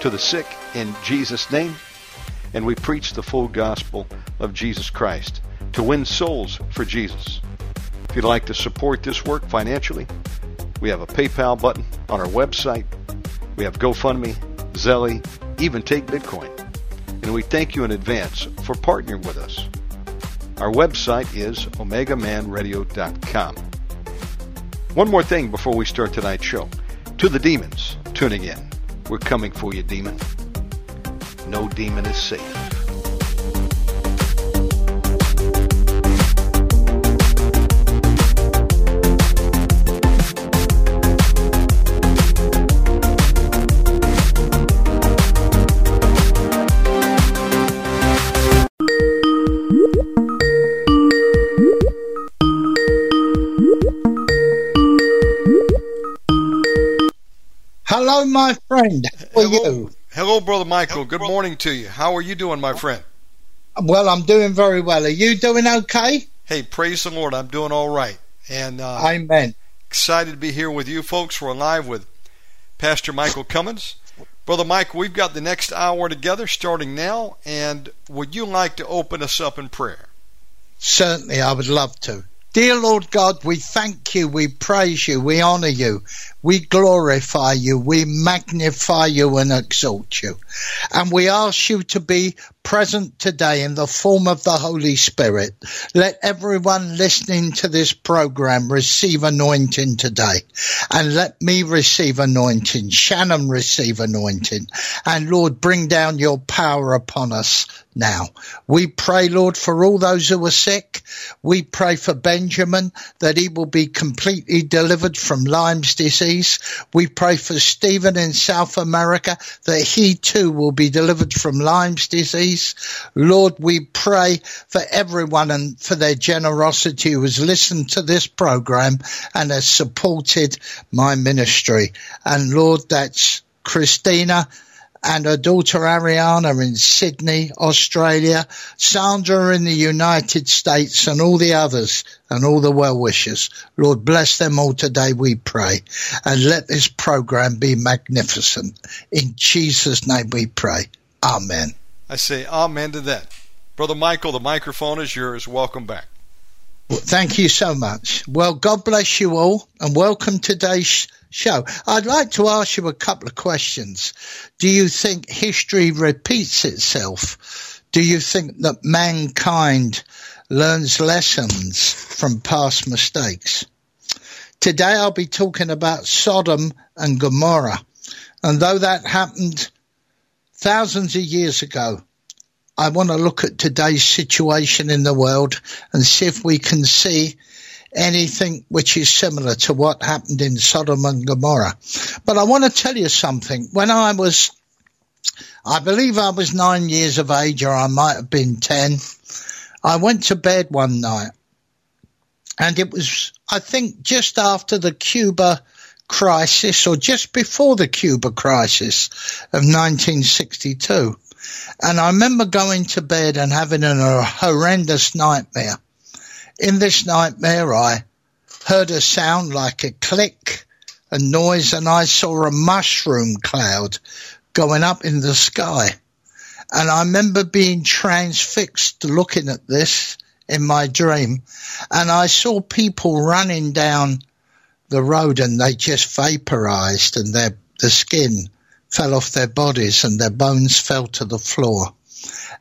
to the sick in Jesus' name. And we preach the full gospel of Jesus Christ to win souls for Jesus. If you'd like to support this work financially, we have a PayPal button on our website. We have GoFundMe, Zelle, even take Bitcoin. And we thank you in advance for partnering with us. Our website is omegamanradio.com. One more thing before we start tonight's show. To the demons tuning in, we're coming for you, demon. No demon is safe. Hello, my friend. How are Hello. you? Hello, Brother Michael. Good morning to you. How are you doing, my friend? Well, I'm doing very well. Are you doing okay? Hey, praise the Lord. I'm doing all right. And uh, Amen. excited to be here with you folks. We're live with Pastor Michael Cummins. Brother Mike, we've got the next hour together starting now. And would you like to open us up in prayer? Certainly, I would love to. Dear Lord God, we thank you, we praise you, we honor you, we glorify you, we magnify you and exalt you. And we ask you to be present today in the form of the Holy Spirit. Let everyone listening to this program receive anointing today. And let me receive anointing. Shannon receive anointing. And Lord, bring down your power upon us now. We pray, Lord, for all those who are sick. We pray for Benjamin that he will be completely delivered from Lyme's disease. We pray for Stephen in South America that he too will be delivered from Lyme's disease. Lord, we pray for everyone and for their generosity who has listened to this program and has supported my ministry. And Lord, that's Christina and her daughter Ariana in Sydney, Australia, Sandra in the United States, and all the others and all the well wishers. Lord, bless them all today, we pray. And let this program be magnificent. In Jesus' name we pray. Amen. I say amen to that. Brother Michael, the microphone is yours. Welcome back. Well, thank you so much. Well, God bless you all and welcome to today's show. I'd like to ask you a couple of questions. Do you think history repeats itself? Do you think that mankind learns lessons from past mistakes? Today I'll be talking about Sodom and Gomorrah. And though that happened thousands of years ago, I want to look at today's situation in the world and see if we can see anything which is similar to what happened in Sodom and Gomorrah. But I want to tell you something. When I was, I believe I was nine years of age, or I might have been 10, I went to bed one night. And it was, I think, just after the Cuba crisis, or just before the Cuba crisis of 1962. And I remember going to bed and having a horrendous nightmare. In this nightmare, I heard a sound like a click, a noise, and I saw a mushroom cloud going up in the sky. And I remember being transfixed looking at this in my dream. And I saw people running down the road and they just vaporized and their, the skin fell off their bodies and their bones fell to the floor.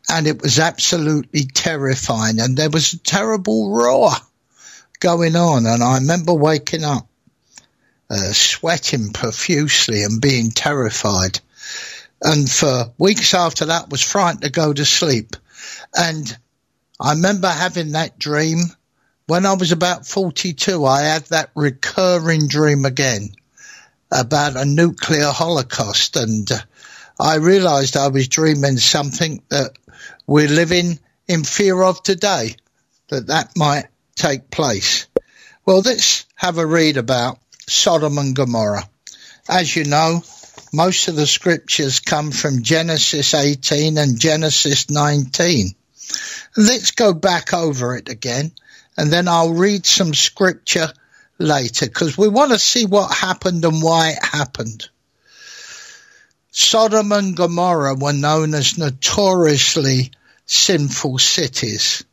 And it was absolutely terrifying. And there was a terrible roar going on. And I remember waking up, uh, sweating profusely and being terrified. And for weeks after that was frightened to go to sleep. And I remember having that dream when I was about 42. I had that recurring dream again about a nuclear holocaust and uh, I realized I was dreaming something that we're living in fear of today, that that might take place. Well, let's have a read about Sodom and Gomorrah. As you know, most of the scriptures come from Genesis 18 and Genesis 19. Let's go back over it again and then I'll read some scripture later because we want to see what happened and why it happened. Sodom and Gomorrah were known as notoriously sinful cities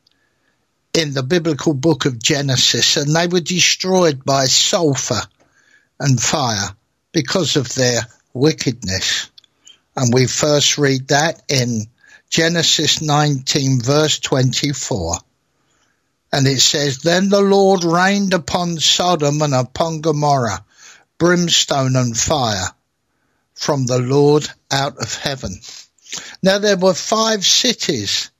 in the biblical book of Genesis, and they were destroyed by sulfur and fire because of their wickedness. And we first read that in Genesis 19, verse 24. And it says, Then the Lord rained upon Sodom and upon Gomorrah brimstone and fire from the Lord out of heaven. Now there were five cities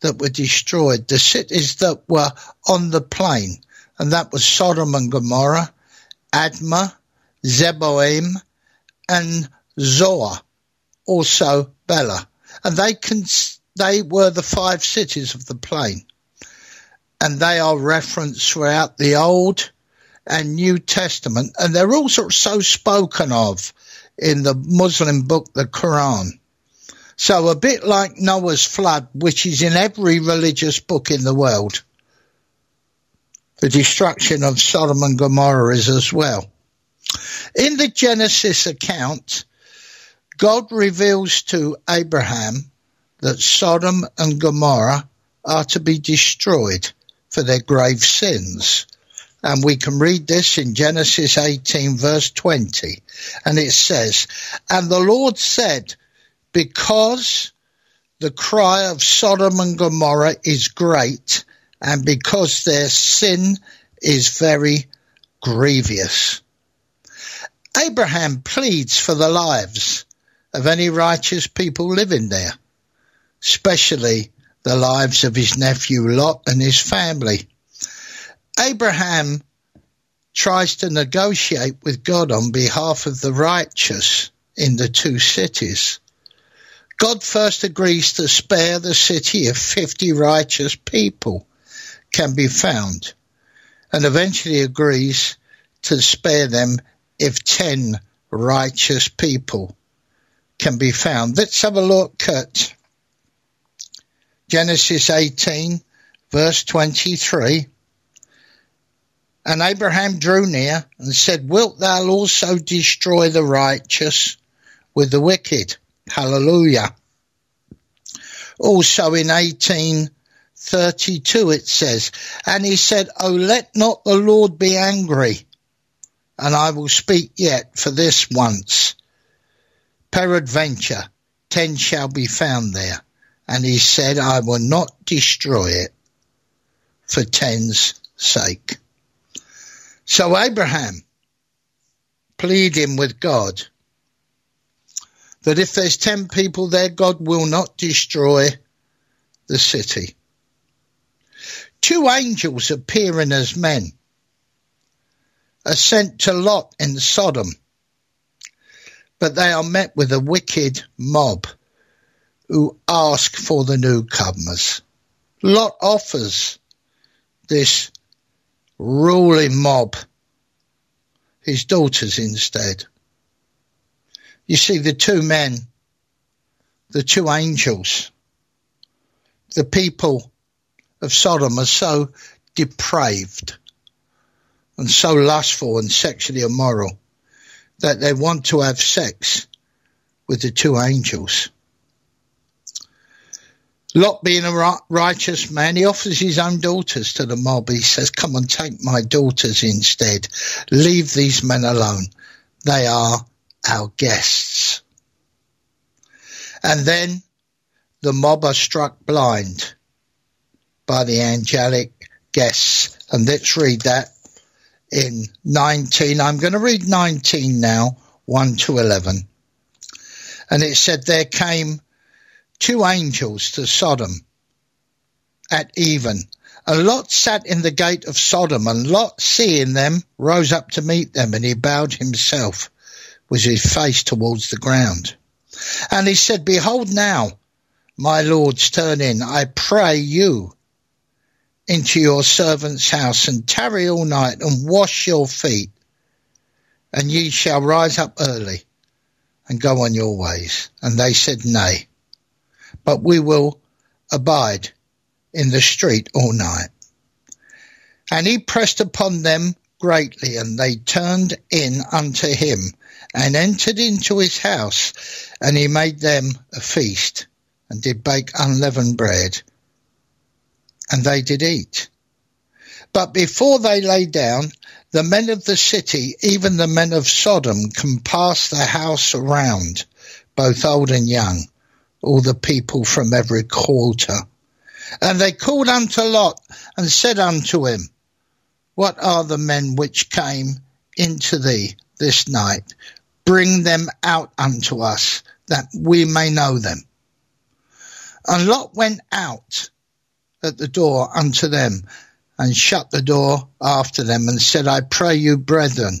that were destroyed, the cities that were on the plain, and that was Sodom and Gomorrah, Admah, Zeboim, and Zoar, also Bela. And they, cons- they were the five cities of the plain and they are referenced throughout the Old and New Testament, and they're also so spoken of in the Muslim book, the Quran. So a bit like Noah's flood, which is in every religious book in the world. The destruction of Sodom and Gomorrah is as well. In the Genesis account, God reveals to Abraham that Sodom and Gomorrah are to be destroyed for their grave sins. And we can read this in Genesis 18 verse 20. And it says, And the Lord said, Because the cry of Sodom and Gomorrah is great, and because their sin is very grievous. Abraham pleads for the lives of any righteous people living there, especially the lives of his nephew Lot and his family. Abraham tries to negotiate with God on behalf of the righteous in the two cities. God first agrees to spare the city if 50 righteous people can be found, and eventually agrees to spare them if 10 righteous people can be found. Let's have a look at Genesis 18, verse 23. And Abraham drew near and said, Wilt thou also destroy the righteous with the wicked? Hallelujah. Also in 1832 it says, And he said, Oh, let not the Lord be angry, and I will speak yet for this once. Peradventure, ten shall be found there and he said, I will not destroy it for ten's sake. So Abraham pleading with God that if there's ten people there, God will not destroy the city. Two angels appearing as men are sent to Lot in Sodom, but they are met with a wicked mob who ask for the newcomers. Lot offers this ruling mob his daughters instead. You see, the two men, the two angels, the people of Sodom are so depraved and so lustful and sexually immoral that they want to have sex with the two angels. Lot being a righteous man, he offers his own daughters to the mob. He says, come and take my daughters instead. Leave these men alone. They are our guests. And then the mob are struck blind by the angelic guests. And let's read that in 19. I'm going to read 19 now, 1 to 11. And it said, there came two angels to Sodom at even. And Lot sat in the gate of Sodom, and Lot, seeing them, rose up to meet them, and he bowed himself with his face towards the ground. And he said, Behold now, my lords, turn in, I pray you, into your servant's house, and tarry all night, and wash your feet, and ye shall rise up early, and go on your ways. And they said, Nay, but we will abide in the street all night. And he pressed upon them greatly, and they turned in unto him, and entered into his house, and he made them a feast, and did bake unleavened bread, and they did eat. But before they lay down, the men of the city, even the men of Sodom, compassed the house around, both old and young, all the people from every quarter. And they called unto Lot and said unto him, What are the men which came into thee this night? Bring them out unto us, that we may know them. And Lot went out at the door unto them, and shut the door after them, and said, I pray you, brethren,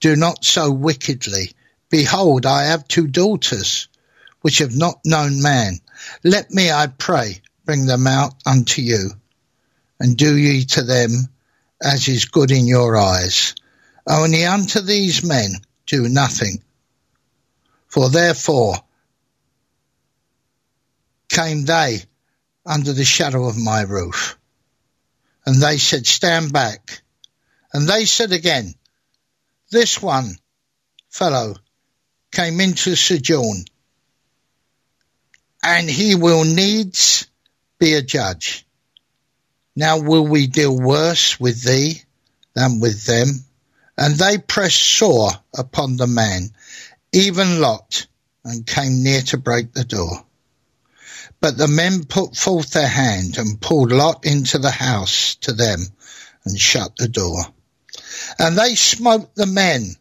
do not so wickedly. Behold, I have two daughters, which have not known man. Let me, I pray, bring them out unto you, and do ye to them as is good in your eyes. Only unto these men do nothing. For therefore came they under the shadow of my roof. And they said, Stand back. And they said again, This one fellow came into sojourn, and he will needs be a judge. Now will we deal worse with thee than with them? And they pressed sore upon the man, even Lot, and came near to break the door. But the men put forth their hand and pulled Lot into the house to them and shut the door. And they smote the men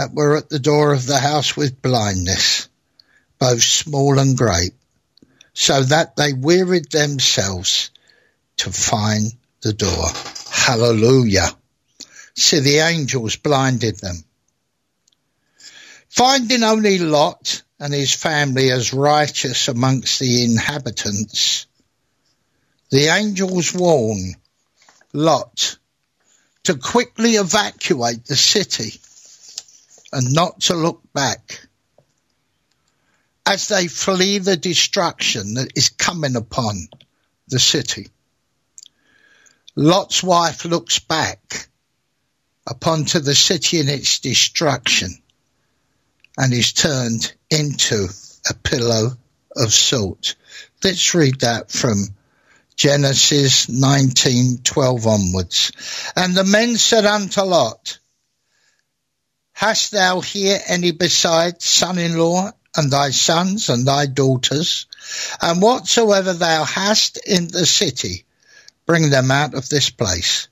that were at the door of the house with blindness, both small and great, so that they wearied themselves to find the door. Hallelujah. See, the angels blinded them. Finding only Lot and his family as righteous amongst the inhabitants, the angels warn Lot to quickly evacuate the city and not to look back as they flee the destruction that is coming upon the city. Lot's wife looks back upon to the city and its destruction and is turned into a pillow of salt. Let's read that from Genesis 19:12 onwards. And the men said unto Lot, Hast thou here any besides son-in-law and thy sons and thy daughters? And whatsoever thou hast in the city, bring them out of this place.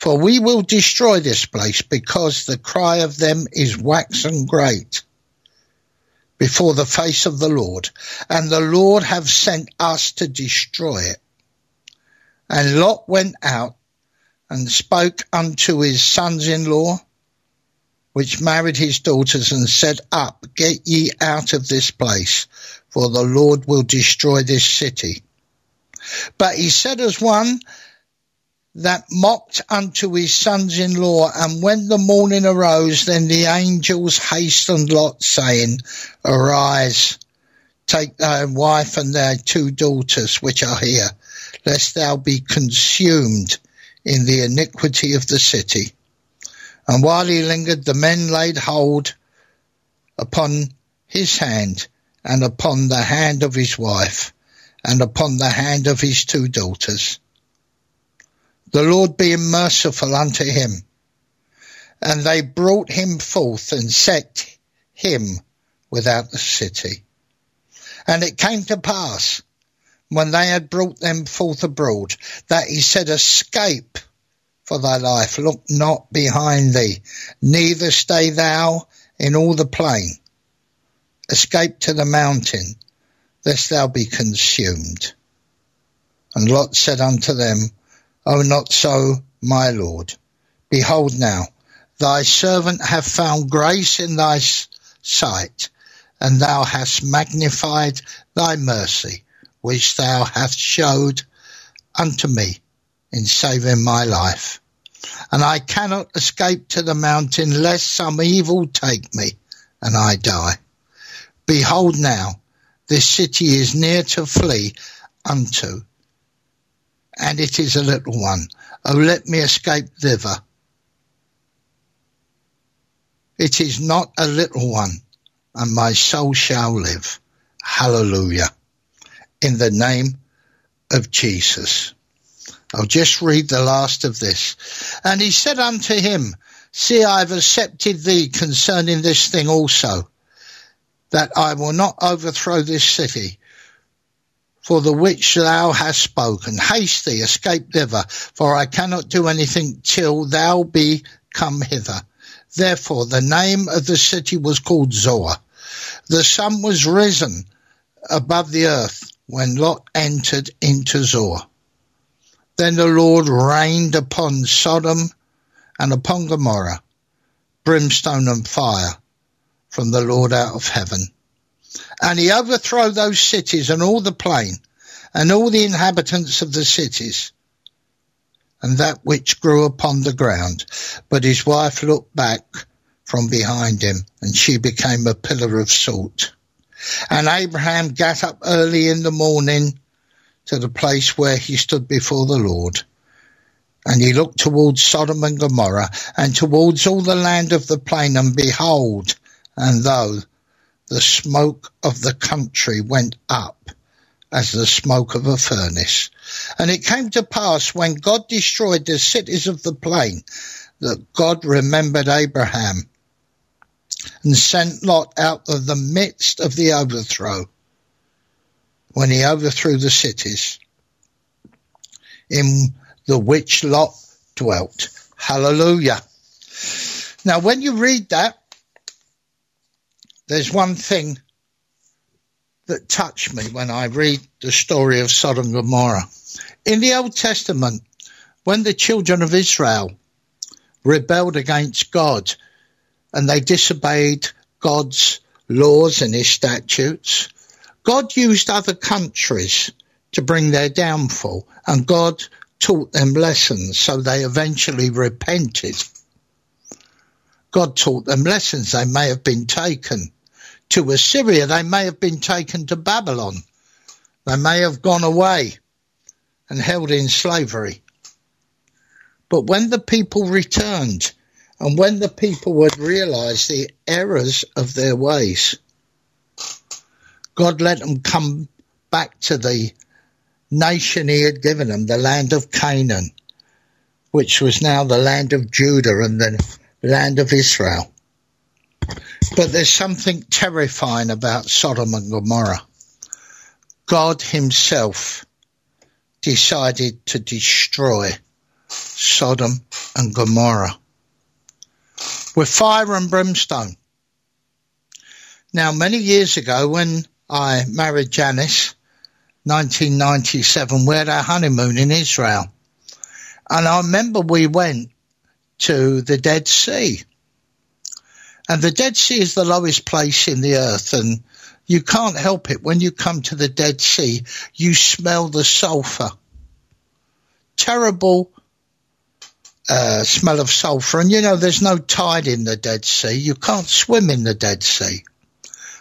For we will destroy this place because the cry of them is waxen great before the face of the Lord, and the Lord have sent us to destroy it. And Lot went out and spoke unto his sons-in-law, which married his daughters, and said, Up, get ye out of this place, for the Lord will destroy this city. But he said as one that mocked unto his sons-in-law. And when the morning arose, then the angels hastened Lot, saying, Arise, take thy wife and thy two daughters which are here, lest thou be consumed in the iniquity of the city. And while he lingered, the men laid hold upon his hand and upon the hand of his wife and upon the hand of his two daughters the Lord being merciful unto him. And they brought him forth and set him without the city. And it came to pass, when they had brought them forth abroad, that he said, Escape for thy life, look not behind thee, neither stay thou in all the plain. Escape to the mountain, lest thou be consumed. And Lot said unto them, O not so, my Lord. Behold now, thy servant hath found grace in thy sight, and thou hast magnified thy mercy, which thou hast showed unto me in saving my life. And I cannot escape to the mountain lest some evil take me and I die. Behold now, this city is near to flee unto, and it is a little one. Oh, let me escape thither. It is not a little one, and my soul shall live. Hallelujah. In the name of Jesus. I'll just read the last of this. And he said unto him, See, I have accepted thee concerning this thing also, that I will not overthrow this city, for the which thou hast spoken. Haste thee, escape thither, for I cannot do anything till thou be come hither. Therefore the name of the city was called Zoar. The sun was risen above the earth when Lot entered into Zoar. Then the Lord rained upon Sodom and upon Gomorrah brimstone and fire from the Lord out of heaven. And he overthrew those cities and all the plain and all the inhabitants of the cities and that which grew upon the ground. But his wife looked back from behind him and she became a pillar of salt. And Abraham got up early in the morning to the place where he stood before the Lord. And he looked towards Sodom and Gomorrah and towards all the land of the plain, and behold, and though the smoke of the country went up as the smoke of a furnace. And it came to pass when God destroyed the cities of the plain that God remembered Abraham and sent Lot out of the midst of the overthrow when he overthrew the cities in the which Lot dwelt. Hallelujah. Now, when you read that, there's one thing that touched me when I read the story of Sodom and Gomorrah. In the Old Testament, when the children of Israel rebelled against God and they disobeyed God's laws and his statutes, God used other countries to bring their downfall, and God taught them lessons, so they eventually repented. God taught them lessons. They may have been taken to Assyria, they may have been taken to Babylon, they may have gone away and held in slavery. But when the people returned, and when the people would realize the errors of their ways, God let them come back to the nation he had given them, the land of Canaan, which was now the land of Judah and the land of Israel. But there's something terrifying about Sodom and Gomorrah. God himself decided to destroy Sodom and Gomorrah with fire and brimstone. Now, many years ago, when I married Janice, 1997. We had our honeymoon in Israel. And I remember we went to the Dead Sea. And the Dead Sea is the lowest place in the earth. And you can't help it. When you come to the Dead Sea, you smell the sulfur. Terrible uh, smell of sulfur. And you know, there's no tide in the Dead Sea. You can't swim in the Dead Sea.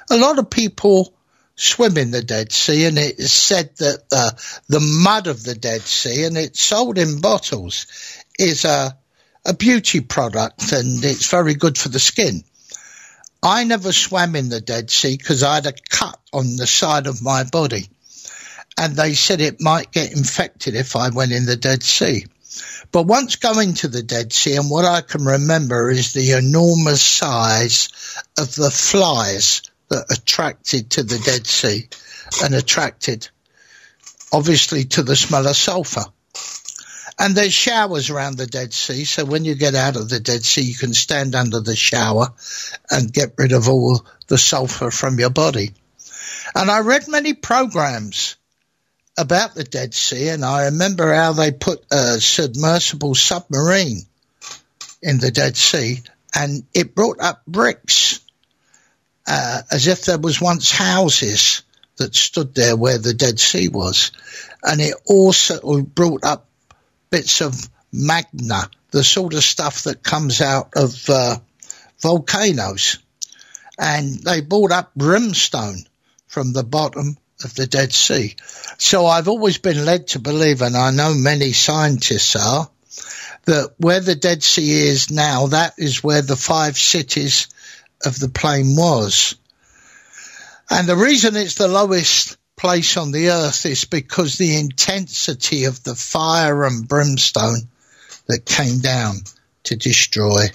A lot of people swim in the Dead Sea, and it is said that uh, the mud of the Dead Sea, and it's sold in bottles, is a, a beauty product and it's very good for the skin. I never swam in the Dead Sea because I had a cut on the side of my body, and they said it might get infected if I went in the Dead Sea. But once going to the Dead Sea, and what I can remember is the enormous size of the flies that attracted to the Dead Sea and attracted obviously to the smell of sulfur. And there's showers around the Dead Sea, so when you get out of the Dead Sea, you can stand under the shower and get rid of all the sulfur from your body. And I read many programs about the Dead Sea, and I remember how they put a submersible submarine in the Dead Sea, and it brought up bricks uh, as if there was once houses that stood there where the Dead Sea was. And it also brought up bits of magma, the sort of stuff that comes out of uh, volcanoes. And they brought up brimstone from the bottom of the Dead Sea. So I've always been led to believe, and I know many scientists are, that where the Dead Sea is now, that is where the five cities of the plain was. And the reason it's the lowest place on the earth is because the intensity of the fire and brimstone that came down to destroy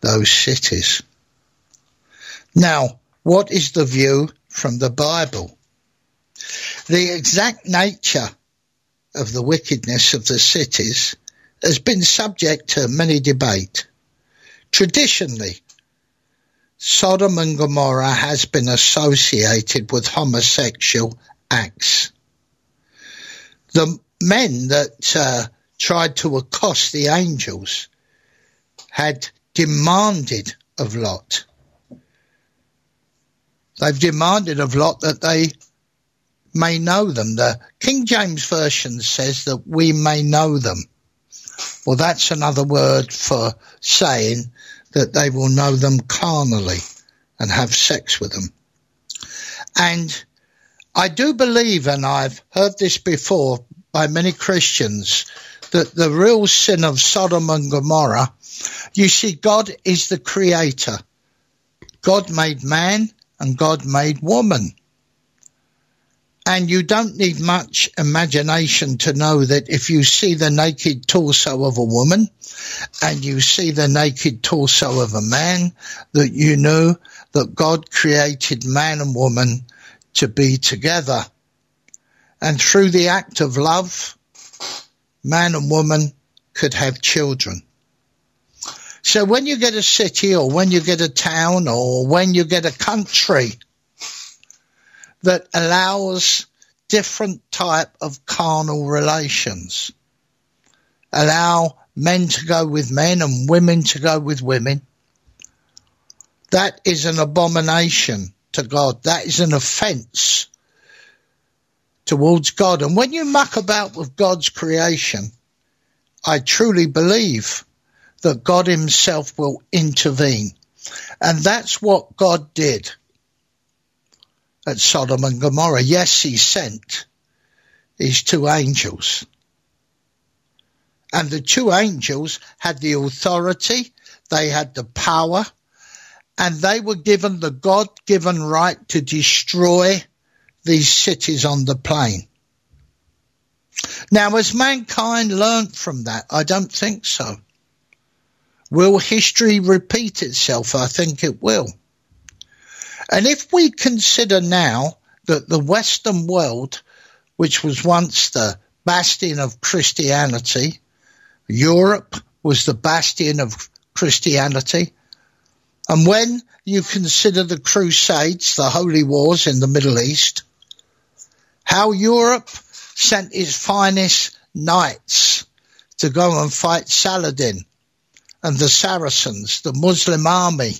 those cities. Now, what is the view from the Bible? The exact nature of the wickedness of the cities has been subject to many debate. Traditionally, Sodom and Gomorrah has been associated with homosexual acts. The men that uh, tried to accost the angels had demanded of Lot. They've demanded of Lot that they may know them. The King James Version says that we may know them. Well, that's another word for saying that they will know them carnally and have sex with them. And I do believe, and I've heard this before by many Christians, that the real sin of Sodom and Gomorrah, you see, God is the creator. God made man and God made woman. And you don't need much imagination to know that if you see the naked torso of a woman and you see the naked torso of a man, that you know that God created man and woman to be together. And through the act of love, man and woman could have children. So when you get a city or when you get a town or when you get a country that allows different type of carnal relations. Allow men to go with men and women to go with women. That is an abomination to God. That is an offense towards God. And when you muck about with God's creation, I truly believe that God himself will intervene. And that's what God did at Sodom and Gomorrah. Yes, he sent his two angels. And the two angels had the authority, they had the power, and they were given the God given right to destroy these cities on the plain. Now, has mankind learnt from that? I don't think so. Will history repeat itself? I think it will. And if we consider now that the Western world, which was once the bastion of Christianity, Europe was the bastion of Christianity, and when you consider the Crusades, the holy wars in the Middle East, how Europe sent its finest knights to go and fight Saladin and the Saracens, the Muslim army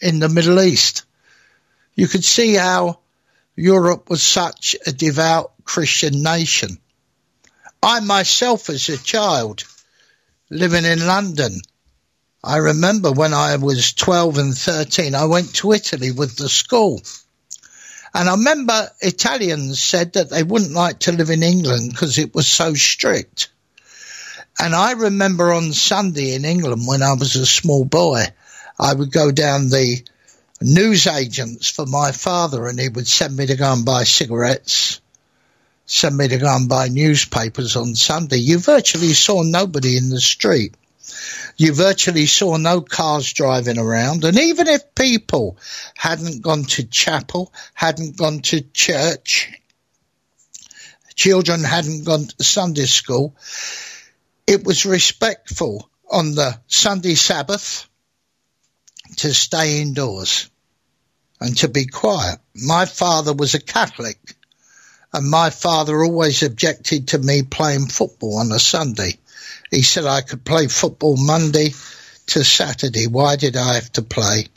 in the Middle East you could see how Europe was such a devout Christian nation. I myself, as a child, living in London, I remember when I was 12 and 13, I went to Italy with the school. And I remember Italians said that they wouldn't like to live in England because it was so strict. And I remember on Sunday in England when I was a small boy, I would go down the newsagents for my father, and he would send me to go and buy cigarettes, send me to go and buy newspapers on Sunday. You virtually saw nobody in the street. You virtually saw no cars driving around. And even if people hadn't gone to chapel, hadn't gone to church, children hadn't gone to Sunday school, it was respectful on the Sunday Sabbath to stay indoors and to be quiet. My father was a Catholic and my father always objected to me playing football on a Sunday. He said I could play football Monday to Saturday. Why did I have to play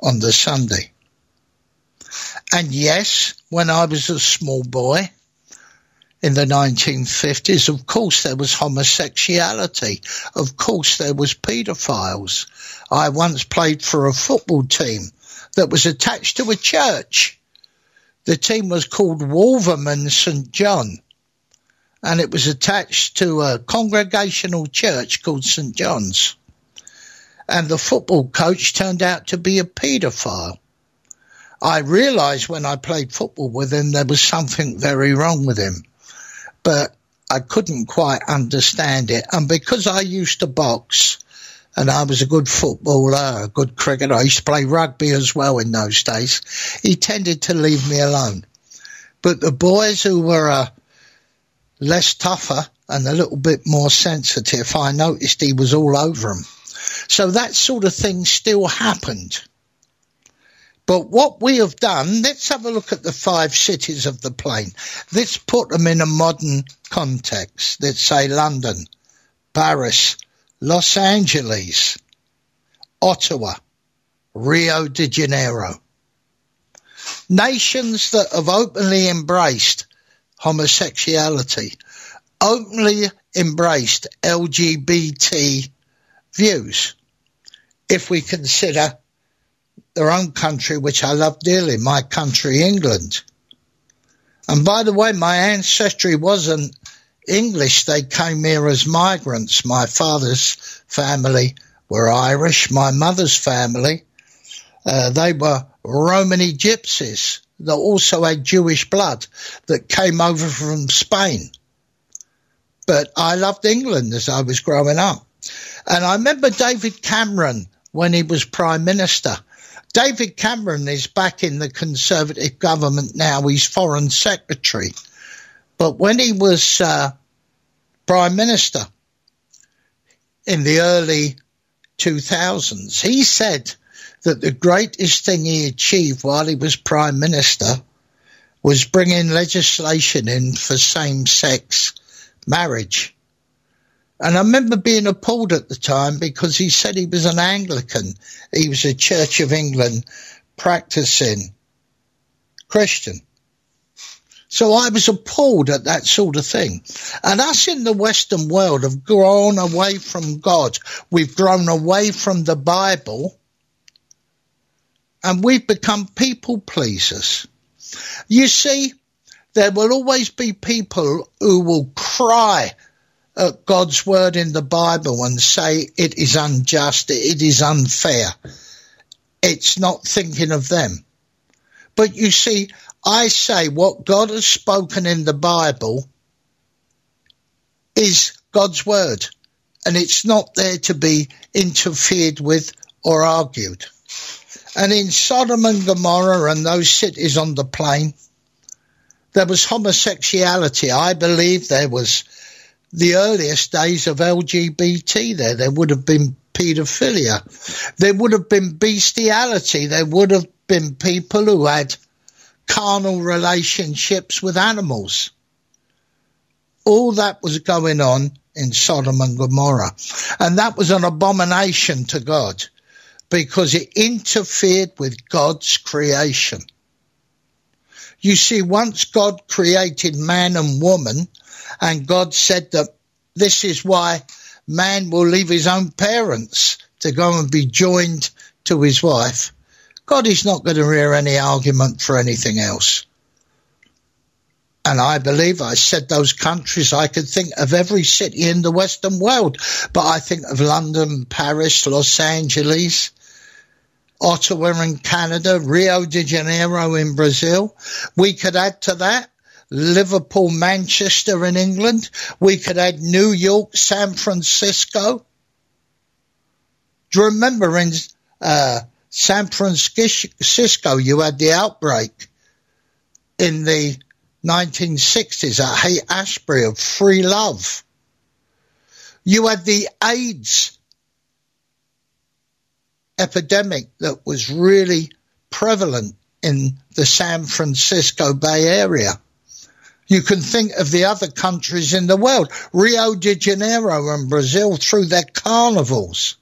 on the Sunday. And yes, when I was a small boy in the 1950s, of course there was homosexuality. Of course there was paedophiles. I once played for a football team that was attached to a church. The team was called Wolverhampton St. John and it was attached to a congregational church called St. John's. And the football coach turned out to be a paedophile. I realised when I played football with him there was something very wrong with him, but I couldn't quite understand it. And because I used to box and I was a good footballer, a good cricketer, I used to play rugby as well in those days, he tended to leave me alone. But the boys who were uh, less tougher and a little bit more sensitive, I noticed he was all over them. So that sort of thing still happened. But what we have done, let's have a look at the five cities of the plain. Let's put them in a modern context. Let's say London, Paris, Los Angeles, Ottawa, Rio de Janeiro. Nations that have openly embraced homosexuality, openly embraced LGBT views. If we consider their own country, which I love dearly, my country, England. And by the way, my ancestry wasn't English. They came here as migrants. My father's family were Irish. My mother's family, uh, they were Romany gypsies that also had Jewish blood that came over from Spain. But I loved England as I was growing up. And I remember David Cameron when he was Prime Minister. David Cameron is back in the Conservative government now. He's Foreign Secretary. But when he was uh, Prime Minister in the early 2000s, he said that the greatest thing he achieved while he was Prime Minister was bringing legislation in for same sex marriage. And I remember being appalled at the time because he said he was an Anglican. He was a Church of England practicing Christian. So I was appalled at that sort of thing. And us in the Western world have grown away from God. We've grown away from the Bible and we've become people pleasers. You see, there will always be people who will cry at God's word in the Bible and say it is unjust, it is unfair. It's not thinking of them. But you see, I say what God has spoken in the Bible is God's word, and it's not there to be interfered with or argued. And in Sodom and Gomorrah and those cities on the plain, there was homosexuality. I believe there was the earliest days of LGBT there. There would have been paedophilia. There would have been bestiality. There would have been people who had carnal relationships with animals. All that was going on in Sodom and Gomorrah. And that was an abomination to God because it interfered with God's creation. You see, once God created man and woman, and God said that this is why man will leave his own parents to go and be joined to his wife, God is not going to hear any argument for anything else. And I believe I said those countries, I could think of every city in the Western world, but I think of London, Paris, Los Angeles, Ottawa in Canada, Rio de Janeiro in Brazil. We could add to that Liverpool, Manchester in England. We could add New York, San Francisco. Do you remember in uh, San Francisco you had the outbreak in the 1960s at Haight Ashbury of free love? You had the AIDS epidemic that was really prevalent in the San Francisco Bay Area. You can think of the other countries in the world, Rio de Janeiro and Brazil through their carnivals.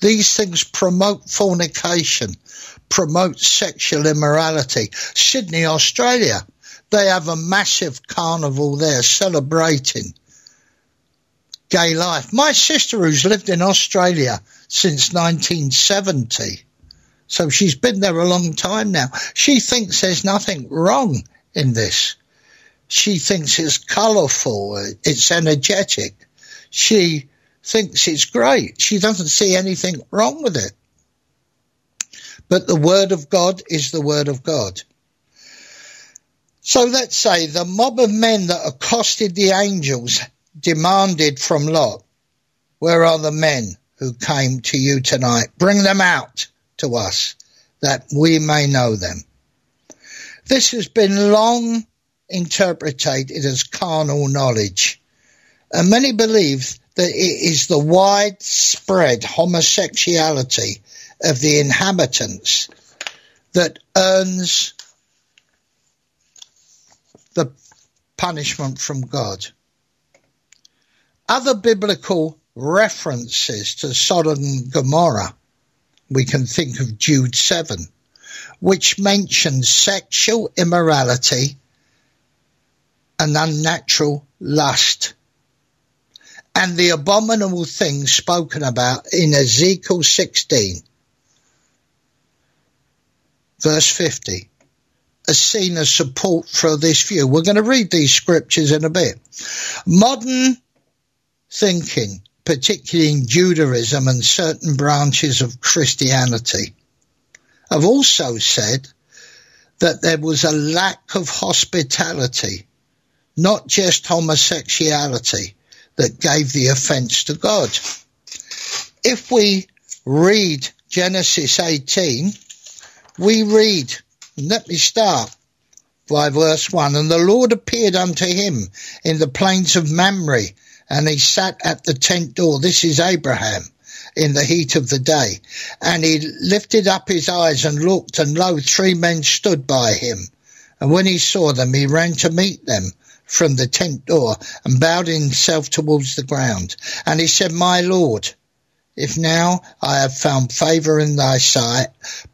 These things promote fornication, promote sexual immorality. Sydney, Australia, they have a massive carnival there celebrating gay life. My sister, who's lived in Australia since 1970, so she's been there a long time now, she thinks there's nothing wrong in this. She thinks it's colourful, it's energetic. She thinks it's great. She doesn't see anything wrong with it. But the Word of God is the Word of God. So let's say the mob of men that accosted the angels demanded from Lot, Where are the men who came to you tonight? Bring them out to us that we may know them. This has been long interpreted as carnal knowledge, and many believe that it is the widespread homosexuality of the inhabitants that earns the punishment from God. Other biblical references to Sodom and Gomorrah, we can think of Jude 7, which mentions sexual immorality and unnatural lust and the abominable things spoken about in Ezekiel 16, verse 50, as seen as support for this view. We're going to read these scriptures in a bit. Modern thinking, particularly in Judaism and certain branches of Christianity, have also said that there was a lack of hospitality, not just homosexuality, that gave the offense to God. If we read Genesis 18, we read, let me start by verse 1 And the Lord appeared unto him in the plains of Mamre, and he sat at the tent door. This is Abraham in the heat of the day. And he lifted up his eyes and looked, and lo, three men stood by him. And when he saw them, he ran to meet them from the tent door and bowed himself towards the ground. And he said, My Lord, if now I have found favour in thy sight,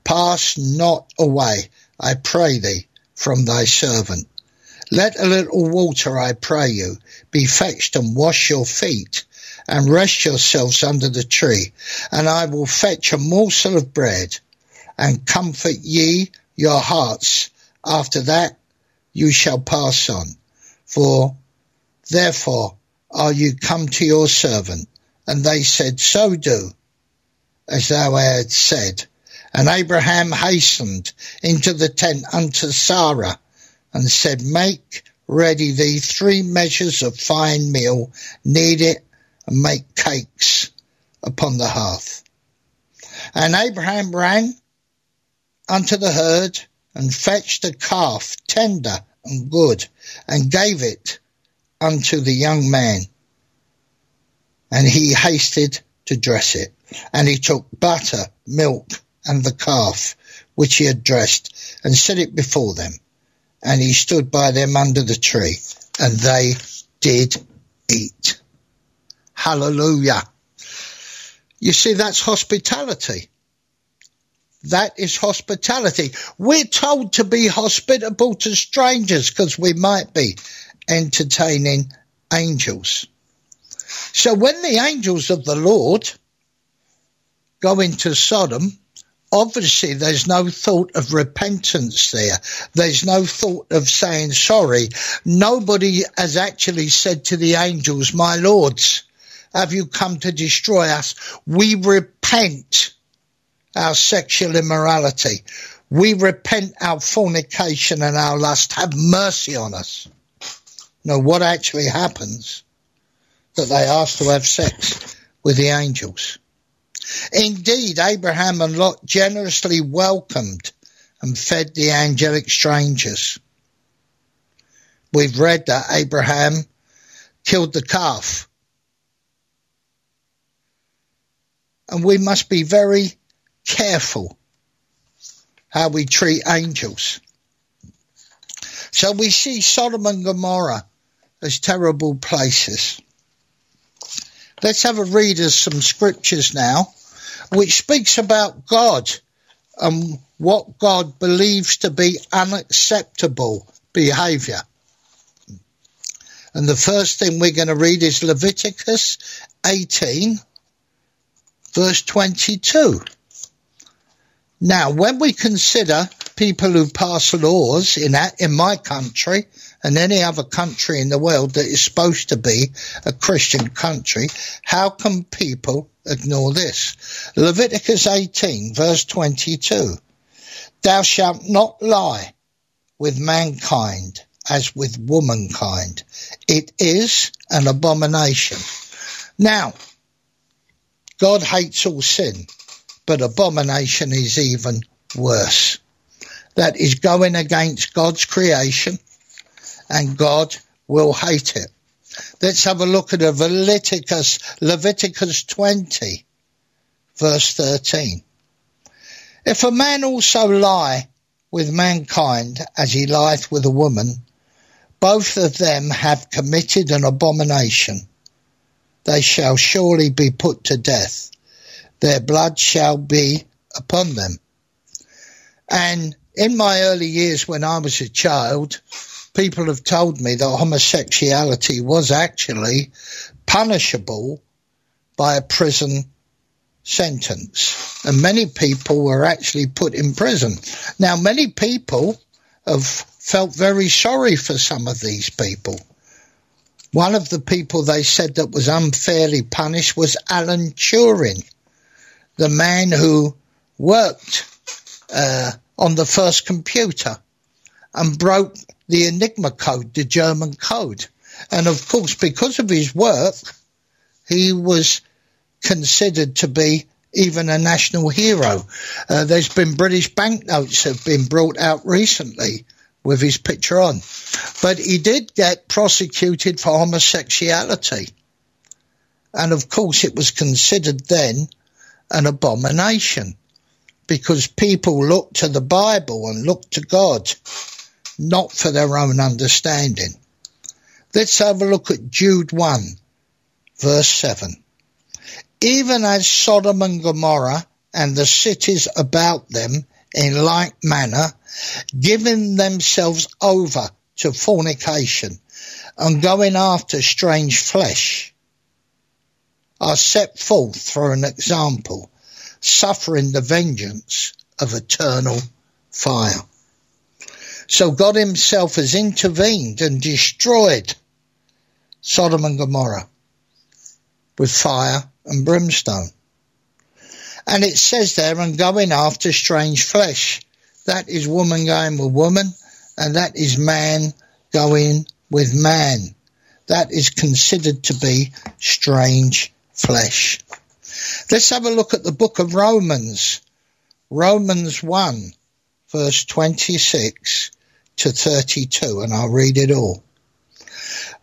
pass not away, I pray thee, from thy servant. Let a little water, I pray you, be fetched and wash your feet, and rest yourselves under the tree, and I will fetch a morsel of bread, and comfort ye your hearts. After that you shall pass on. For therefore are you come to your servant? And they said, So do, as thou hadst said. And Abraham hastened into the tent unto Sarah and said, Make ready thee three measures of fine meal, knead it, and make cakes upon the hearth. And Abraham ran unto the herd and fetched a calf tender and good, and gave it unto the young man. And he hasted to dress it. And he took butter, milk, and the calf, which he had dressed, and set it before them. And he stood by them under the tree, and they did eat. Hallelujah. You see, that's hospitality. That is hospitality. We're told to be hospitable to strangers because we might be entertaining angels. So when the angels of the Lord go into Sodom, obviously there's no thought of repentance there. There's no thought of saying sorry. Nobody has actually said to the angels, my lords, have you come to destroy us? We repent our sexual immorality. We repent our fornication and our lust. Have mercy on us. Now, what actually happens? That they ask to have sex with the angels. Indeed, Abraham and Lot generously welcomed and fed the angelic strangers. We've read that Abraham killed the calf. And we must be very careful how we treat angels. So we see Sodom and Gomorrah as terrible places. Let's have a read of some scriptures now. which speaks about God and what God believes to be unacceptable behavior. And the first thing we're going to read is Leviticus 18, verse 22. Now, when we consider people who pass laws in, in my country and any other country in the world that is supposed to be a Christian country, how can people ignore this? Leviticus 18, verse 22. Thou shalt not lie with mankind as with womankind. It is an abomination. Now, God hates all sin, but abomination is even worse. That is going against God's creation and God will hate it. Let's have a look at Leviticus, Leviticus 20, verse 13. If a man also lie with mankind as he lieth with a woman, both of them have committed an abomination. They shall surely be put to death. Their blood shall be upon them. And in my early years when I was a child, people have told me that homosexuality was actually punishable by a prison sentence. And many people were actually put in prison. Now, many people have felt very sorry for some of these people. One of the people they said that was unfairly punished was Alan Turing, the man who worked uh, on the first computer and broke the Enigma code, the German code. And of course, because of his work, he was considered to be even a national hero. Uh, there's been British banknotes have been brought out recently with his picture on. But he did get prosecuted for homosexuality. And of course, it was considered then an abomination because people looked to the Bible and looked to God, not for their own understanding. Let's have a look at Jude 1, verse 7. Even as Sodom and Gomorrah and the cities about them in like manner, giving themselves over to fornication and going after strange flesh, are set forth for an example suffering the vengeance of eternal fire. So God himself has intervened and destroyed Sodom and Gomorrah with fire and brimstone. And it says there, and going after strange flesh. That is woman going with woman, and that is man going with man. That is considered to be strange flesh. Let's have a look at the book of Romans. Romans 1, verse 26 to 32, and I'll read it all.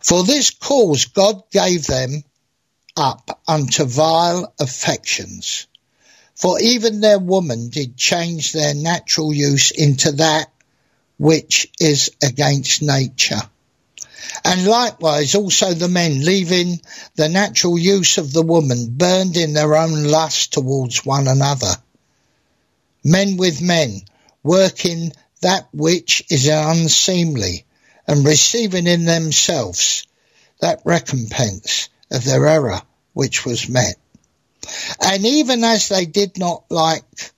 For this cause God gave them up unto vile affections. For even their woman did change their natural use into that which is against nature. And likewise also the men, leaving the natural use of the woman, burned in their own lust towards one another. Men with men, working that which is unseemly, and receiving in themselves that recompense of their error which was met. And even as they did not like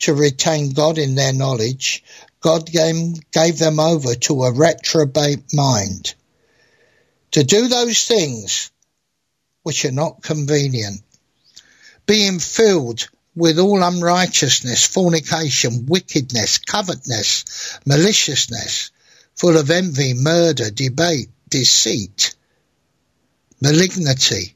to retain God in their knowledge, God gave, gave them over to a reprobate mind to do those things which are not convenient, being filled with all unrighteousness, fornication, wickedness, covetousness, maliciousness, full of envy, murder, debate, deceit, malignity,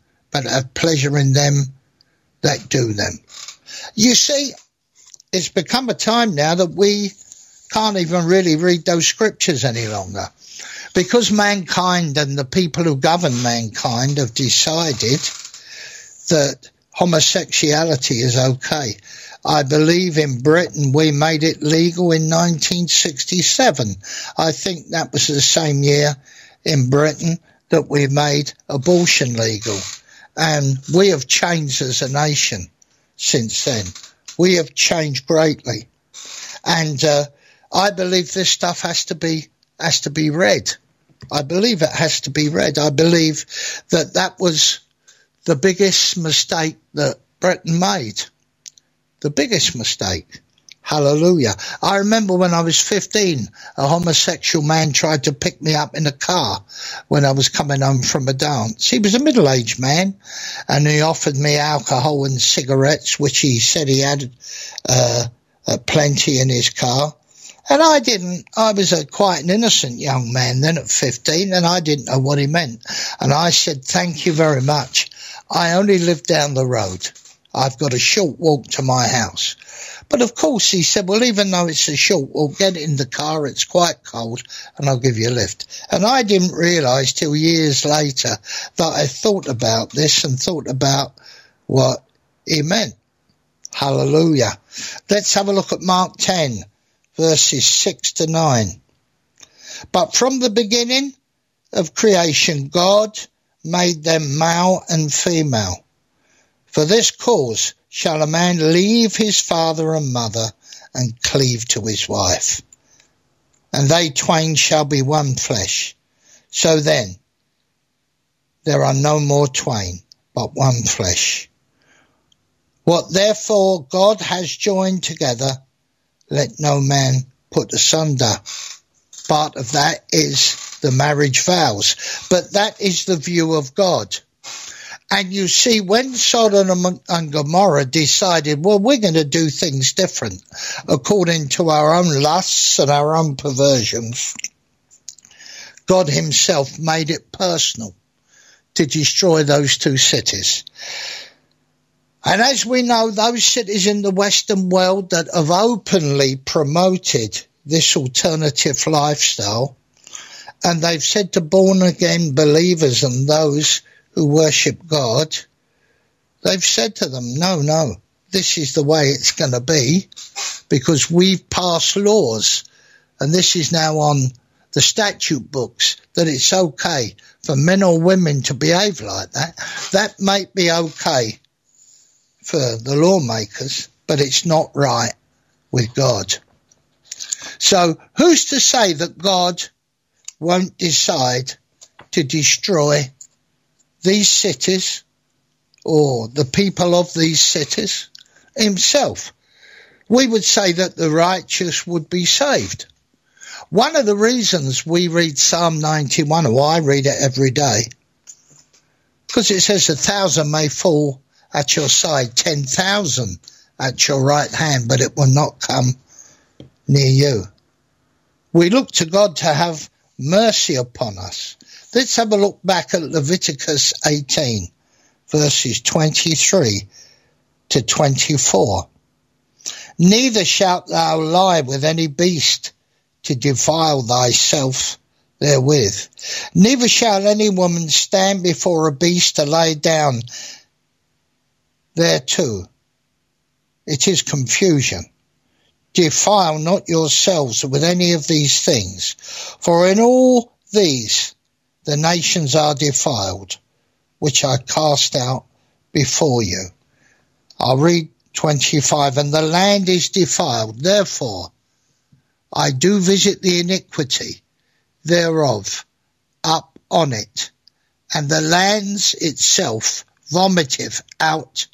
but have pleasure in them that do them. You see, it's become a time now that we can't even really read those scriptures any longer. Because mankind and the people who govern mankind have decided that homosexuality is okay. I believe in Britain we made it legal in 1967. I think that was the same year in Britain that we made abortion legal. And we have changed as a nation since then. We have changed greatly. And uh, I believe this stuff has to be has to be read. I believe it has to be read. I believe that that was the biggest mistake that Britain made. The biggest mistake. Hallelujah. I remember when I was 15, a homosexual man tried to pick me up in a car when I was coming home from a dance. He was a middle aged man and he offered me alcohol and cigarettes, which he said he had uh, uh, plenty in his car. And I didn't, I was a quite an innocent young man then at 15 and I didn't know what he meant. And I said, thank you very much. I only live down the road. I've got a short walk to my house. But of course, he said, well, even though it's a short walk, get in the car, it's quite cold, and I'll give you a lift. And I didn't realise till years later that I thought about this and thought about what he meant. Hallelujah. Let's have a look at Mark 10, verses 6 to 9. But from the beginning of creation, God made them male and female. For this cause shall a man leave his father and mother and cleave to his wife, and they twain shall be one flesh. So then, there are no more twain, but one flesh. What therefore God has joined together, let no man put asunder. Part of that is the marriage vows, but that is the view of God. And you see, when Sodom and Gomorrah decided, well, we're going to do things different according to our own lusts and our own perversions, God Himself made it personal to destroy those two cities. And as we know, those cities in the Western world that have openly promoted this alternative lifestyle, and they've said to born again believers and those who worship God, they've said to them, no, no, this is the way it's going to be because we've passed laws and this is now on the statute books that it's okay for men or women to behave like that. That might be okay for the lawmakers, but it's not right with God. So who's to say that God won't decide to destroy these cities or the people of these cities himself. We would say that the righteous would be saved. One of the reasons we read Psalm 91, or I read it every day, because it says a thousand may fall at your side, 10,000 at your right hand, but it will not come near you. We look to God to have mercy upon us. Let's have a look back at Leviticus 18, verses 23 to 24. Neither shalt thou lie with any beast to defile thyself therewith. Neither shall any woman stand before a beast to lay down thereto. It is confusion. Defile not yourselves with any of these things, for in all these the nations are defiled, which I cast out before you. I'll read 25, and the land is defiled. Therefore, I do visit the iniquity thereof up on it, and the lands itself vomiteth out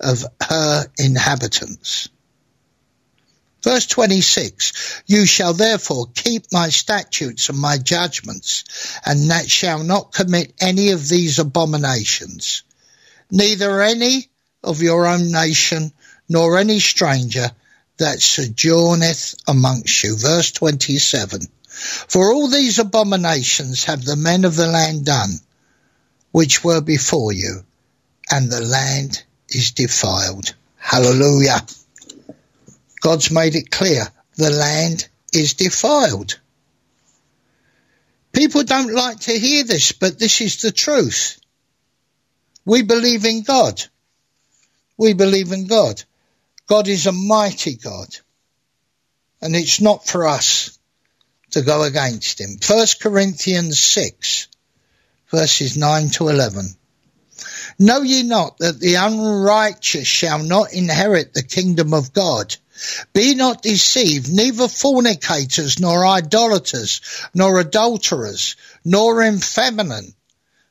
of her inhabitants. Verse 26, You shall therefore keep my statutes and my judgments, and that shall not commit any of these abominations, neither any of your own nation, nor any stranger that sojourneth amongst you. Verse 27, For all these abominations have the men of the land done, which were before you, and the land is defiled. Hallelujah. God's made it clear the land is defiled. People don't like to hear this, but this is the truth. We believe in God. We believe in God. God is a mighty God. And it's not for us to go against him. 1 Corinthians 6 verses 9 to 11. Know ye not that the unrighteous shall not inherit the kingdom of God? Be not deceived, neither fornicators, nor idolaters, nor adulterers, nor effeminate,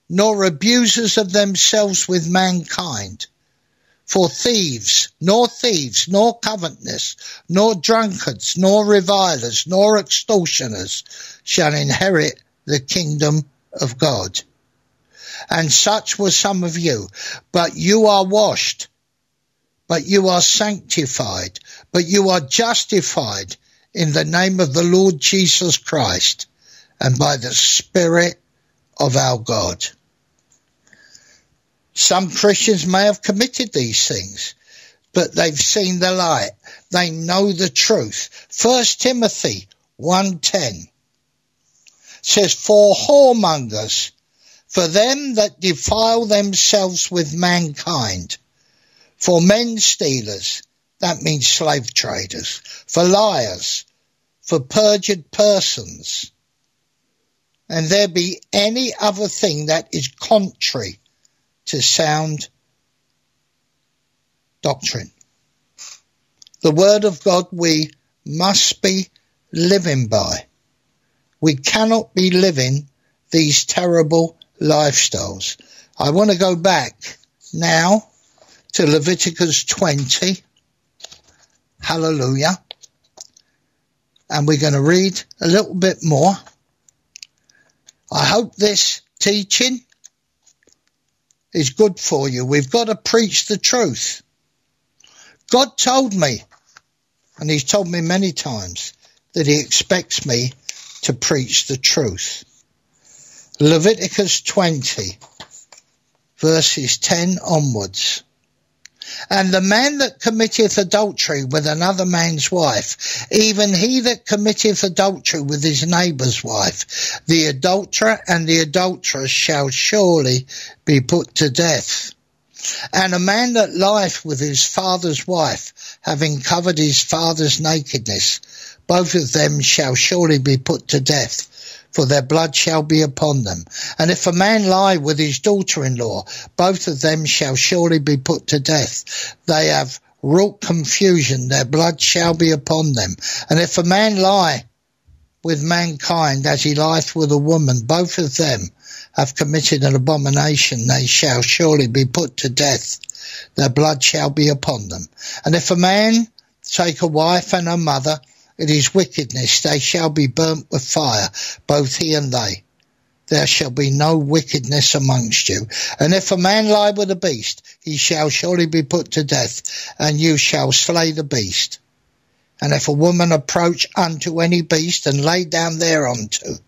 nor abusers of themselves with mankind. For thieves, nor thieves, nor covetous, nor drunkards, nor revilers, nor extortioners shall inherit the kingdom of God. And such were some of you, but you are washed, but you are sanctified, but you are justified in the name of the Lord Jesus Christ and by the Spirit of our God. Some Christians may have committed these things, but they've seen the light. They know the truth. First Timothy 1.10 says, For whoremongers, for them that defile themselves with mankind, for men stealers, that means slave traders, for liars, for perjured persons, and there be any other thing that is contrary to sound doctrine. The word of God we must be living by. We cannot be living these terrible lifestyles. I want to go back now to Leviticus 20. Hallelujah. And we're going to read a little bit more. I hope this teaching is good for you. We've got to preach the truth. God told me, and He's told me many times, that He expects me to preach the truth. Leviticus 20, verses 10 onwards. And the man that committeth adultery with another man's wife, even he that committeth adultery with his neighbour's wife, the adulterer and the adulteress shall surely be put to death. And a man that lieth with his father's wife, having covered his father's nakedness, both of them shall surely be put to death for their blood shall be upon them. And if a man lie with his daughter-in-law, both of them shall surely be put to death. They have wrought confusion, their blood shall be upon them. And if a man lie with mankind as he lieth with a woman, both of them have committed an abomination, they shall surely be put to death. Their blood shall be upon them. And if a man take a wife and a mother, it is wickedness, they shall be burnt with fire, both he and they. There shall be no wickedness amongst you. And if a man lie with a beast, he shall surely be put to death, and you shall slay the beast. And if a woman approach unto any beast and lay down thereunto,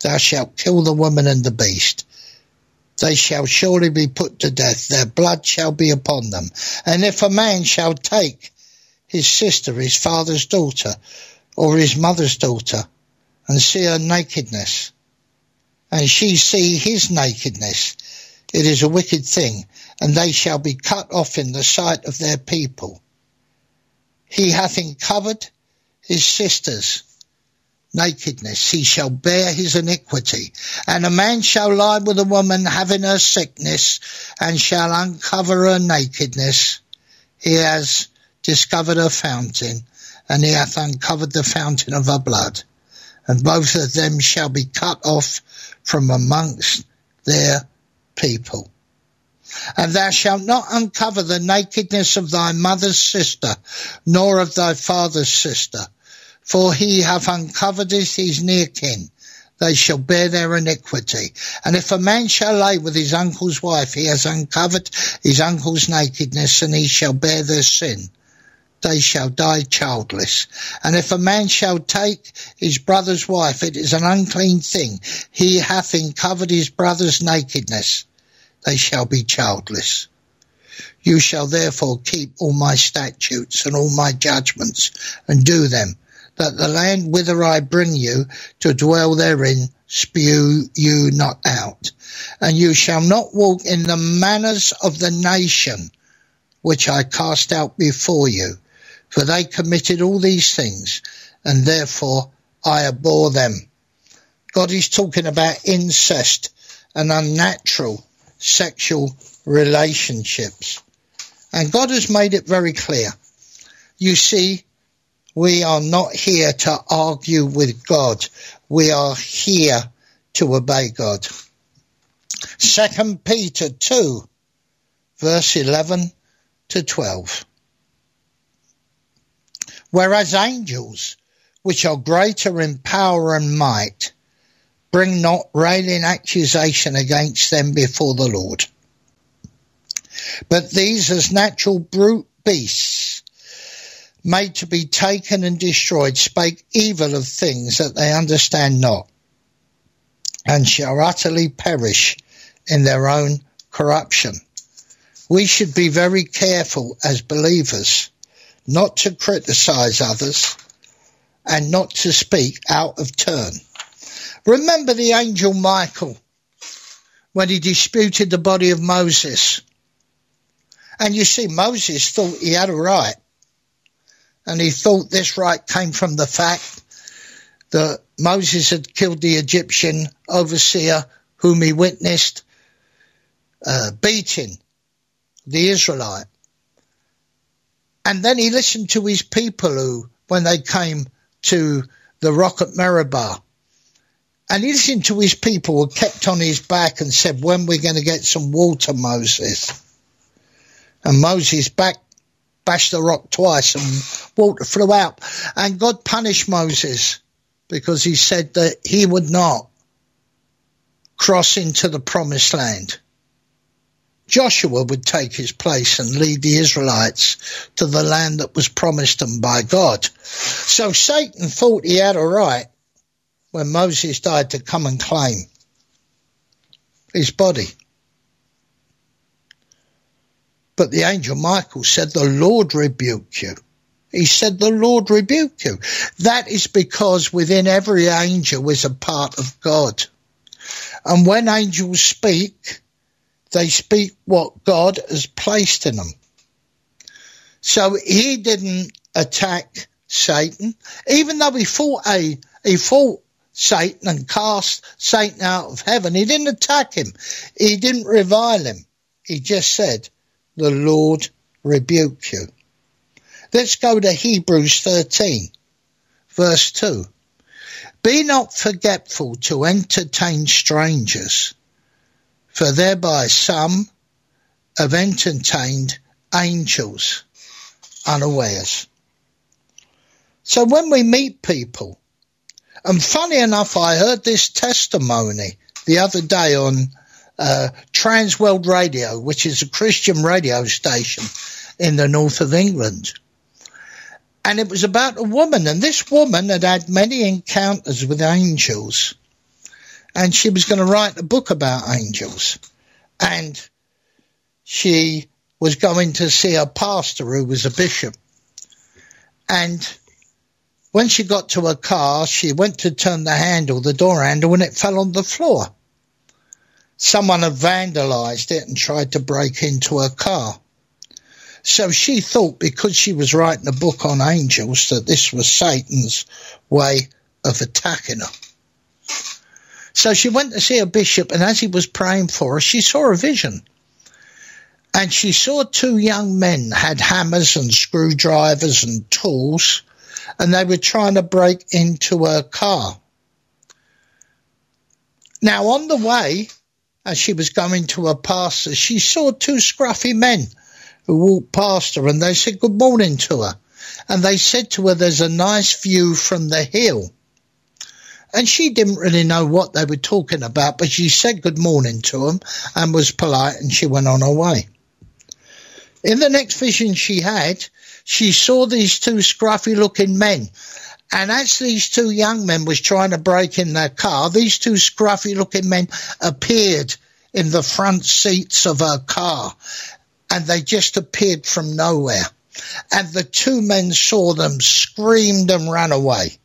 thou shalt kill the woman and the beast. They shall surely be put to death, their blood shall be upon them. And if a man shall take his sister, his father's daughter, or his mother's daughter, and see her nakedness, and she see his nakedness, it is a wicked thing, and they shall be cut off in the sight of their people. He hath uncovered his sister's nakedness, he shall bear his iniquity. And a man shall lie with a woman having her sickness, and shall uncover her nakedness. He has discovered a fountain, and he hath uncovered the fountain of her blood. And both of them shall be cut off from amongst their people. And thou shalt not uncover the nakedness of thy mother's sister, nor of thy father's sister, for he hath uncovered his near kin. They shall bear their iniquity. And if a man shall lay with his uncle's wife, he has uncovered his uncle's nakedness, and he shall bear their sin they shall die childless. And if a man shall take his brother's wife, it is an unclean thing. He hath uncovered his brother's nakedness. They shall be childless. You shall therefore keep all my statutes and all my judgments and do them, that the land whither I bring you to dwell therein spew you not out. And you shall not walk in the manners of the nation which I cast out before you, for they committed all these things, and therefore I abhor them. God is talking about incest and unnatural sexual relationships. And God has made it very clear. You see, we are not here to argue with God. We are here to obey God. Second Peter 2 verse 11 to 12. Whereas angels, which are greater in power and might, bring not railing accusation against them before the Lord. But these as natural brute beasts, made to be taken and destroyed, spake evil of things that they understand not, and shall utterly perish in their own corruption. We should be very careful as believers not to criticize others and not to speak out of turn. Remember the angel Michael when he disputed the body of Moses. And you see, Moses thought he had a right. And he thought this right came from the fact that Moses had killed the Egyptian overseer whom he witnessed uh, beating the Israelite. And then he listened to his people who, when they came to the rock at Meribah, and he listened to his people who kept on his back and said, when we're going to get some water, Moses. And Moses back bashed the rock twice and water flew out. And God punished Moses because he said that he would not cross into the promised land. Joshua would take his place and lead the Israelites to the land that was promised them by God. So Satan thought he had a right when Moses died to come and claim his body. But the angel Michael said, the Lord rebuke you. He said, the Lord rebuke you. That is because within every angel is a part of God. And when angels speak, they speak what God has placed in them. So he didn't attack Satan, even though he fought a, he fought Satan and cast Satan out of heaven. He didn't attack him. He didn't revile him. He just said, the Lord rebuke you. Let's go to Hebrews 13, verse 2. Be not forgetful to entertain strangers, for thereby some have entertained angels unawares. So when we meet people, and funny enough, I heard this testimony the other day on uh, Transworld Radio, which is a Christian radio station in the north of England. And it was about a woman, and this woman had had many encounters with angels and she was going to write a book about angels. And she was going to see a pastor who was a bishop. And when she got to her car, she went to turn the handle, the door handle, and it fell on the floor. Someone had vandalized it and tried to break into her car. So she thought because she was writing a book on angels that this was Satan's way of attacking her. So she went to see a bishop, and as he was praying for her, she saw a vision. And she saw two young men had hammers and screwdrivers and tools, and they were trying to break into her car. Now, on the way, as she was going to her pastor, she saw two scruffy men who walked past her, and they said good morning to her. And they said to her, there's a nice view from the hill. And she didn't really know what they were talking about, but she said good morning to them and was polite and she went on her way. In the next vision she had, she saw these two scruffy looking men. And as these two young men was trying to break in their car, these two scruffy looking men appeared in the front seats of her car. and they just appeared from nowhere. And the two men saw them, screamed and ran away.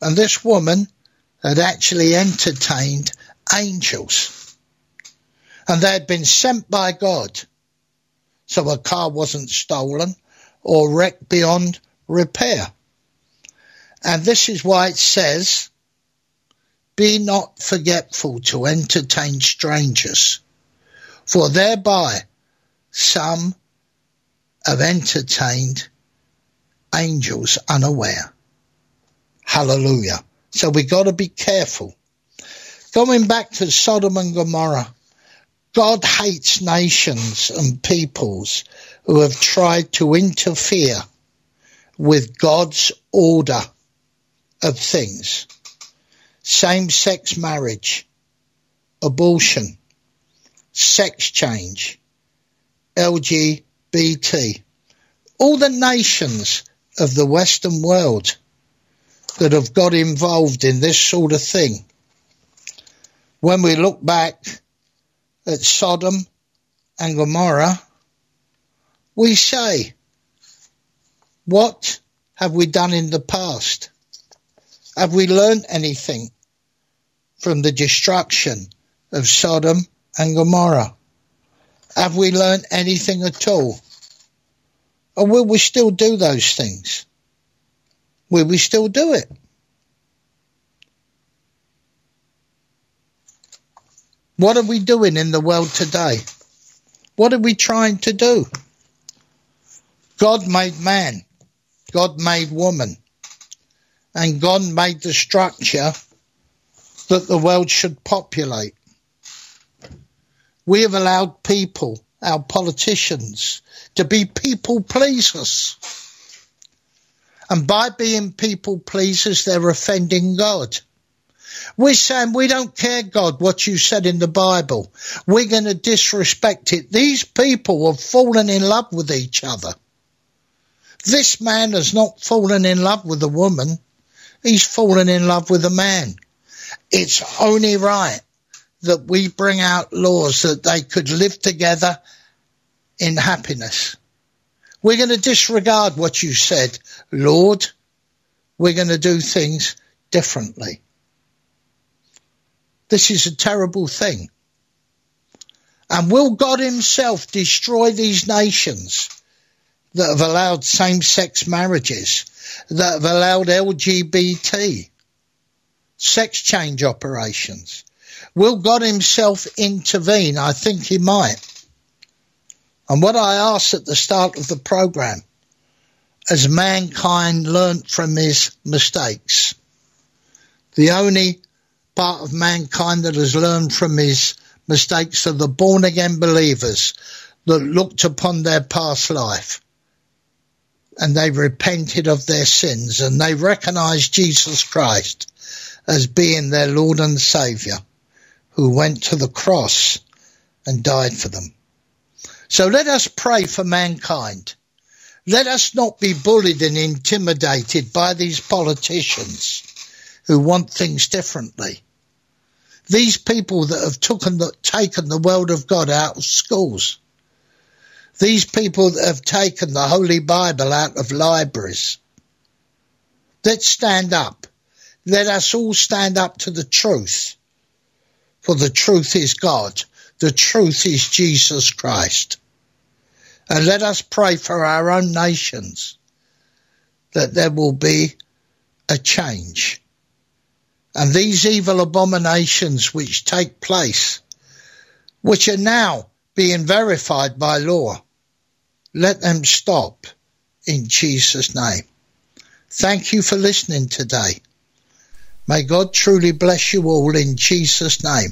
And this woman had actually entertained angels. And they had been sent by God. So her car wasn't stolen or wrecked beyond repair. And this is why it says, be not forgetful to entertain strangers, for thereby some have entertained angels unaware. Hallelujah. So we got to be careful. Going back to Sodom and Gomorrah, God hates nations and peoples who have tried to interfere with God's order of things. Same-sex marriage, abortion, sex change, LGBT, all the nations of the Western world that have got involved in this sort of thing. When we look back at Sodom and Gomorrah, we say, what have we done in the past? Have we learned anything from the destruction of Sodom and Gomorrah? Have we learned anything at all? Or will we still do those things? Will we still do it? What are we doing in the world today? What are we trying to do? God made man. God made woman. And God made the structure that the world should populate. We have allowed people, our politicians, to be people pleasers. And by being people pleasers, they're offending God. We're saying we don't care, God, what you said in the Bible. We're going to disrespect it. These people have fallen in love with each other. This man has not fallen in love with a woman. He's fallen in love with a man. It's only right that we bring out laws that they could live together in happiness. We're going to disregard what you said, Lord. We're going to do things differently. This is a terrible thing. And will God himself destroy these nations that have allowed same-sex marriages, that have allowed LGBT, sex change operations? Will God himself intervene? I think he might. And what I asked at the start of the program, has mankind learnt from his mistakes? The only part of mankind that has learned from his mistakes are the born again believers that looked upon their past life and they repented of their sins and they recognized Jesus Christ as being their Lord and Savior who went to the cross and died for them. So let us pray for mankind. Let us not be bullied and intimidated by these politicians who want things differently. These people that have taken the, taken the word of God out of schools. These people that have taken the Holy Bible out of libraries. Let's stand up. Let us all stand up to the truth. For the truth is God. The truth is Jesus Christ. And let us pray for our own nations that there will be a change. And these evil abominations which take place, which are now being verified by law, let them stop in Jesus' name. Thank you for listening today. May God truly bless you all in Jesus' name.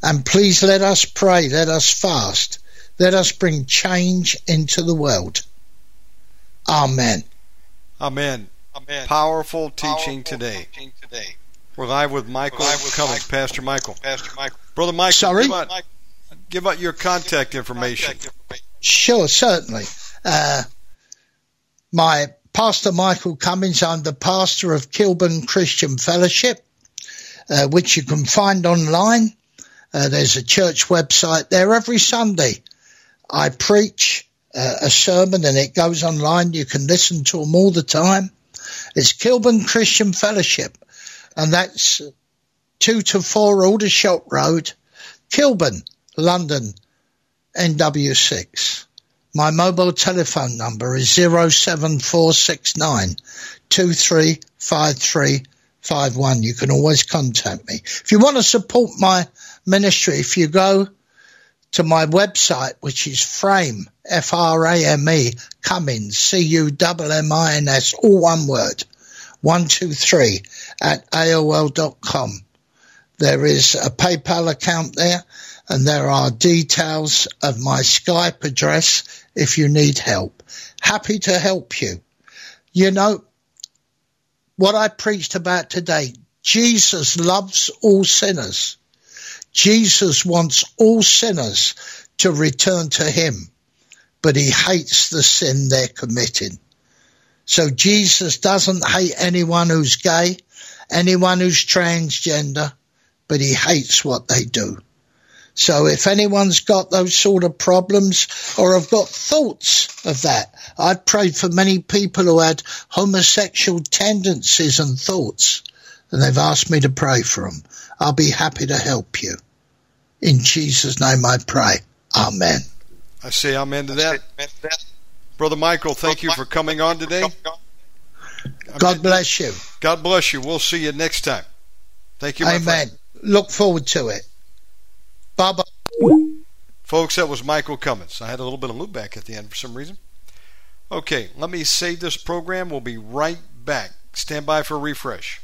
And please let us pray, let us fast, let us bring change into the world. Amen. Amen. Amen. Powerful teaching Powerful today. Teaching today. We're live with Michael live with Cummins, Michael. Pastor Michael. Pastor Michael. Brother Michael, Sorry? Give out, give out your contact information. Sure, certainly. Uh, my Pastor Michael Cummins, I'm the pastor of Kilburn Christian Fellowship, uh, which you can find online Uh, there's a church website there every Sunday. I preach uh, a sermon and it goes online. You can listen to them all the time. It's Kilburn Christian Fellowship, and that's two to four Aldershot Road, Kilburn, London, NW6. My mobile telephone number is 07469 235351. You can always contact me. If you want to support my ministry, if you go to my website, which is Frame, F-R-A-M-E, Cummins, C-U-M-M-I-N-S, all one word, 123 at AOL.com. There is a PayPal account there and there are details of my Skype address if you need help. Happy to help you. You know, what I preached about today, Jesus loves all sinners. Jesus wants all sinners to return to him, but he hates the sin they're committing. So Jesus doesn't hate anyone who's gay, anyone who's transgender, but he hates what they do. So if anyone's got those sort of problems or have got thoughts of that, I've prayed for many people who had homosexual tendencies and thoughts, and they've asked me to pray for them. I'll be happy to help you. In Jesus' name I pray. Amen. I say amen to that. Brother Michael, thank you for coming on today. God bless you. God bless you. We'll see you next time. Thank you. Amen. Look forward to it. Bye bye. Folks, that was Michael Cummins. I had a little bit of loopback at the end for some reason. Okay, let me save this program. We'll be right back. Stand by for a refresh.